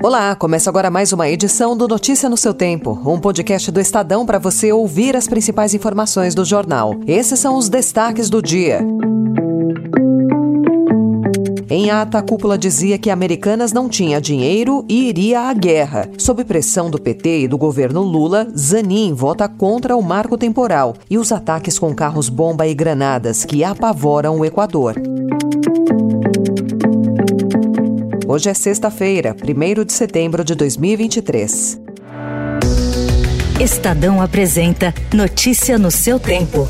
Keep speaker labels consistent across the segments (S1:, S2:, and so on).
S1: Olá, começa agora mais uma edição do Notícia no seu Tempo, um podcast do Estadão para você ouvir as principais informações do jornal. Esses são os destaques do dia. Em ata, a cúpula dizia que Americanas não tinha dinheiro e iria à guerra. Sob pressão do PT e do governo Lula, Zanin vota contra o marco temporal e os ataques com carros-bomba e granadas que apavoram o Equador. Hoje é sexta-feira, 1 de setembro de 2023.
S2: Estadão apresenta Notícia no seu tempo.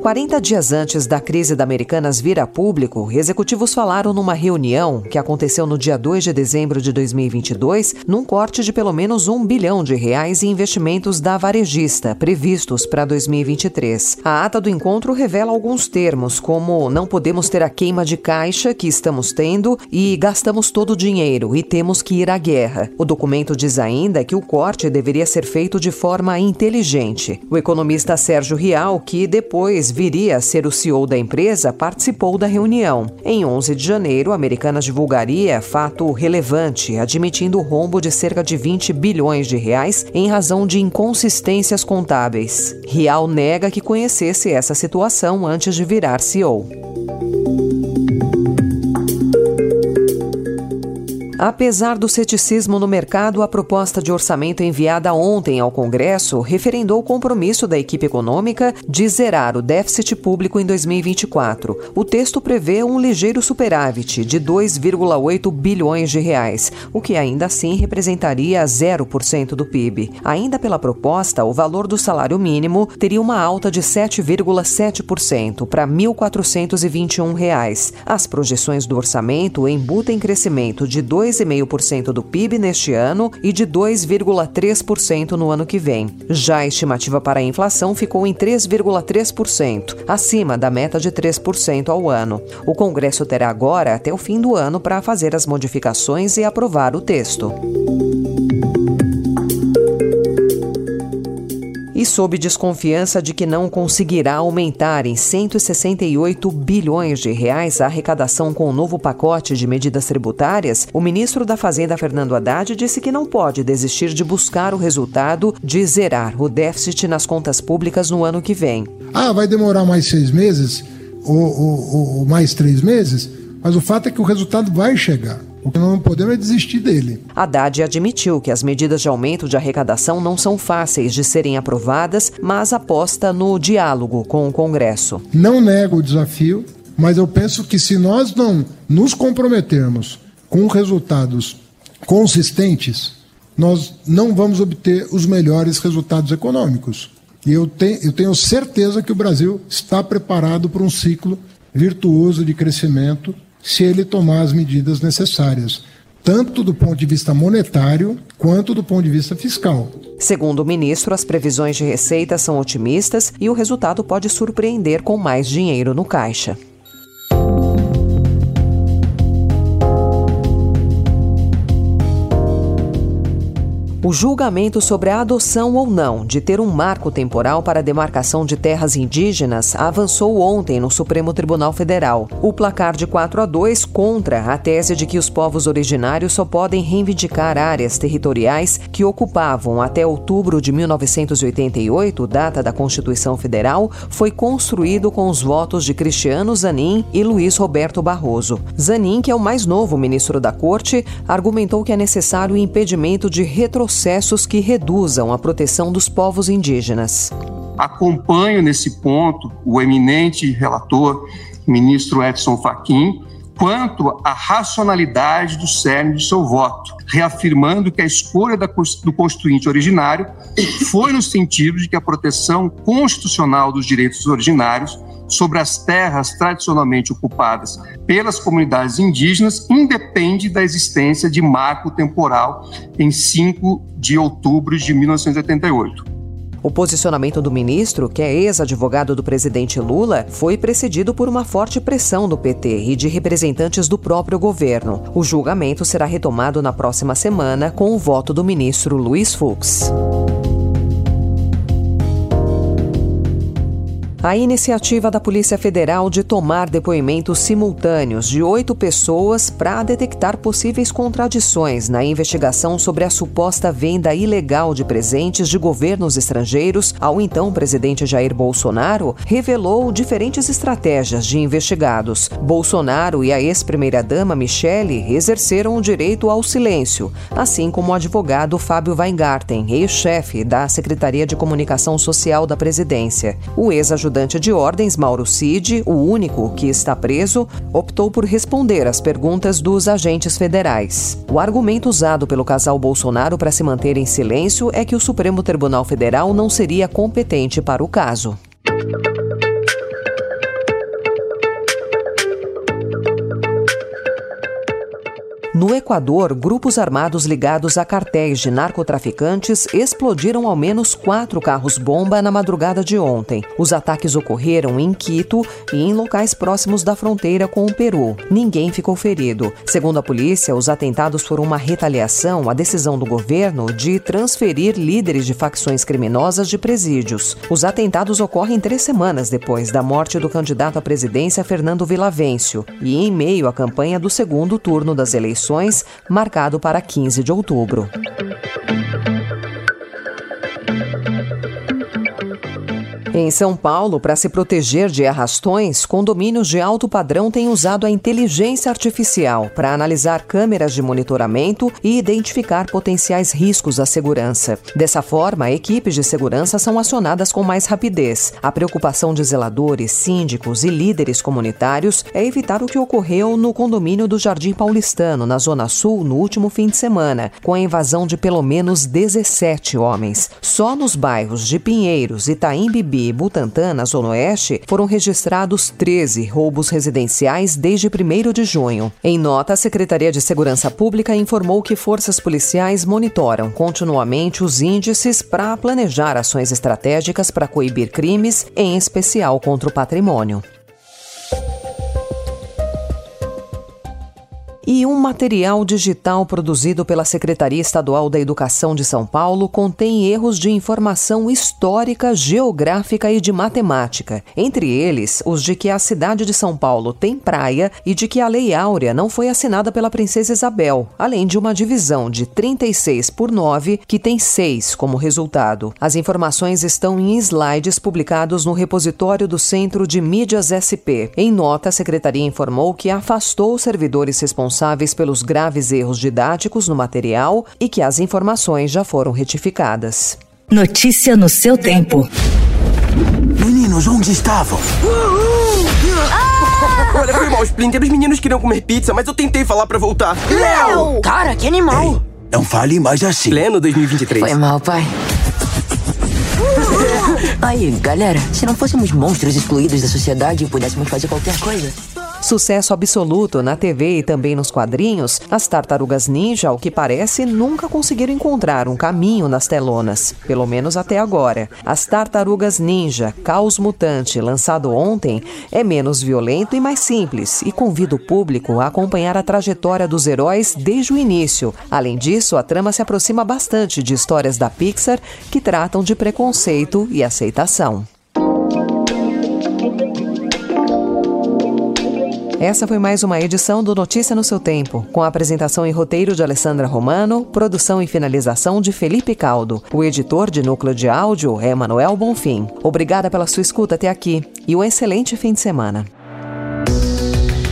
S1: 40 dias antes da crise da Americanas vir a público, executivos falaram numa reunião que aconteceu no dia 2 de dezembro de 2022, num corte de pelo menos um bilhão de reais em investimentos da varejista, previstos para 2023. A ata do encontro revela alguns termos, como não podemos ter a queima de caixa que estamos tendo e gastamos todo o dinheiro e temos que ir à guerra. O documento diz ainda que o corte deveria ser feito de forma inteligente. O economista Sérgio Rial, que depois viria a ser o CEO da empresa, participou da reunião. Em 11 de janeiro, Americanas divulgaria fato relevante, admitindo o rombo de cerca de 20 bilhões de reais em razão de inconsistências contábeis. Rial nega que conhecesse essa situação antes de virar CEO. Apesar do ceticismo no mercado, a proposta de orçamento enviada ontem ao Congresso referendou o compromisso da equipe econômica de zerar o déficit público em 2024. O texto prevê um ligeiro superávit de 2,8 bilhões de reais, o que ainda assim representaria 0% do PIB. Ainda pela proposta, o valor do salário mínimo teria uma alta de 7,7% para 1.421 reais. As projeções do orçamento embutem crescimento de 2 2,5% do PIB neste ano e de 2,3% no ano que vem. Já a estimativa para a inflação ficou em 3,3%, acima da meta de 3% ao ano. O Congresso terá agora até o fim do ano para fazer as modificações e aprovar o texto. E sob desconfiança de que não conseguirá aumentar em 168 bilhões de reais a arrecadação com o novo pacote de medidas tributárias, o ministro da Fazenda Fernando Haddad disse que não pode desistir de buscar o resultado de zerar o déficit nas contas públicas no ano que vem.
S3: Ah, vai demorar mais seis meses ou, ou, ou mais três meses, mas o fato é que o resultado vai chegar. O que não podemos é desistir dele.
S1: Haddad admitiu que as medidas de aumento de arrecadação não são fáceis de serem aprovadas, mas aposta no diálogo com o Congresso.
S3: Não nego o desafio, mas eu penso que se nós não nos comprometermos com resultados consistentes, nós não vamos obter os melhores resultados econômicos. E eu tenho, eu tenho certeza que o Brasil está preparado para um ciclo virtuoso de crescimento se ele tomar as medidas necessárias, tanto do ponto de vista monetário quanto do ponto de vista fiscal.
S1: Segundo o ministro, as previsões de receita são otimistas e o resultado pode surpreender com mais dinheiro no caixa. O julgamento sobre a adoção ou não de ter um marco temporal para a demarcação de terras indígenas avançou ontem no Supremo Tribunal Federal. O placar de 4 a 2 contra a tese de que os povos originários só podem reivindicar áreas territoriais que ocupavam até outubro de 1988, data da Constituição Federal, foi construído com os votos de Cristiano Zanin e Luiz Roberto Barroso. Zanin, que é o mais novo ministro da Corte, argumentou que é necessário o impedimento de retroceder processos que reduzam a proteção dos povos indígenas.
S4: Acompanho nesse ponto o eminente relator, ministro Edson Fachin, quanto à racionalidade do cerne do seu voto, reafirmando que a escolha do constituinte originário foi no sentido de que a proteção constitucional dos direitos originários sobre as terras tradicionalmente ocupadas pelas comunidades indígenas independe da existência de marco temporal em 5 de outubro de 1988.
S1: O posicionamento do ministro, que é ex-advogado do presidente Lula, foi precedido por uma forte pressão do PT e de representantes do próprio governo. O julgamento será retomado na próxima semana com o voto do ministro Luiz Fux. A iniciativa da Polícia Federal de tomar depoimentos simultâneos de oito pessoas para detectar possíveis contradições na investigação sobre a suposta venda ilegal de presentes de governos estrangeiros ao então presidente Jair Bolsonaro revelou diferentes estratégias de investigados. Bolsonaro e a ex-primeira-dama Michele exerceram o direito ao silêncio, assim como o advogado Fábio Weingarten, ex-chefe da Secretaria de Comunicação Social da presidência. O ex-ajudante ajudante de ordens, Mauro Cid, o único que está preso, optou por responder às perguntas dos agentes federais. O argumento usado pelo casal Bolsonaro para se manter em silêncio é que o Supremo Tribunal Federal não seria competente para o caso. No Equador, grupos armados ligados a cartéis de narcotraficantes explodiram ao menos quatro carros-bomba na madrugada de ontem. Os ataques ocorreram em Quito e em locais próximos da fronteira com o Peru. Ninguém ficou ferido. Segundo a polícia, os atentados foram uma retaliação à decisão do governo de transferir líderes de facções criminosas de presídios. Os atentados ocorrem três semanas depois da morte do candidato à presidência Fernando Villavencio e em meio à campanha do segundo turno das eleições eleições, marcado para 15 de outubro. Em São Paulo, para se proteger de arrastões, condomínios de alto padrão têm usado a inteligência artificial para analisar câmeras de monitoramento e identificar potenciais riscos à segurança. Dessa forma, equipes de segurança são acionadas com mais rapidez. A preocupação de zeladores, síndicos e líderes comunitários é evitar o que ocorreu no condomínio do Jardim Paulistano, na Zona Sul, no último fim de semana, com a invasão de pelo menos 17 homens. Só nos bairros de Pinheiros, Itaim Bibi e Butantã, na Zona Oeste, foram registrados 13 roubos residenciais desde 1 de junho. Em nota, a Secretaria de Segurança Pública informou que forças policiais monitoram continuamente os índices para planejar ações estratégicas para coibir crimes, em especial contra o patrimônio. E um material digital produzido pela Secretaria Estadual da Educação de São Paulo contém erros de informação histórica, geográfica e de matemática. Entre eles, os de que a cidade de São Paulo tem praia e de que a Lei Áurea não foi assinada pela Princesa Isabel, além de uma divisão de 36 por 9, que tem 6 como resultado. As informações estão em slides publicados no repositório do Centro de Mídias SP. Em nota, a Secretaria informou que afastou os servidores responsáveis responsáveis pelos graves erros didáticos no material e que as informações já foram retificadas.
S2: Notícia no seu tempo.
S5: Meninos, onde estavam? Olha, foi mal, Splinter. Os meninos queriam comer pizza, mas eu tentei falar pra voltar.
S6: Léo! Cara, que animal! Ei,
S5: não fale mais assim.
S6: Pleno 2023.
S7: Foi mal, pai. Aí, galera, se não fôssemos monstros excluídos da sociedade e pudéssemos fazer qualquer coisa.
S1: Sucesso absoluto na TV e também nos quadrinhos, as tartarugas ninja, ao que parece, nunca conseguiram encontrar um caminho nas telonas, pelo menos até agora. As tartarugas ninja, Caos Mutante, lançado ontem, é menos violento e mais simples e convida o público a acompanhar a trajetória dos heróis desde o início. Além disso, a trama se aproxima bastante de histórias da Pixar que tratam de preconceito e aceitação. Essa foi mais uma edição do Notícia no seu Tempo, com a apresentação e roteiro de Alessandra Romano, produção e finalização de Felipe Caldo. O editor de núcleo de áudio é Manuel Bonfim. Obrigada pela sua escuta até aqui e um excelente fim de semana.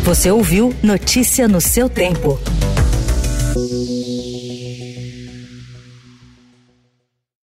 S2: Você ouviu Notícia no seu Tempo.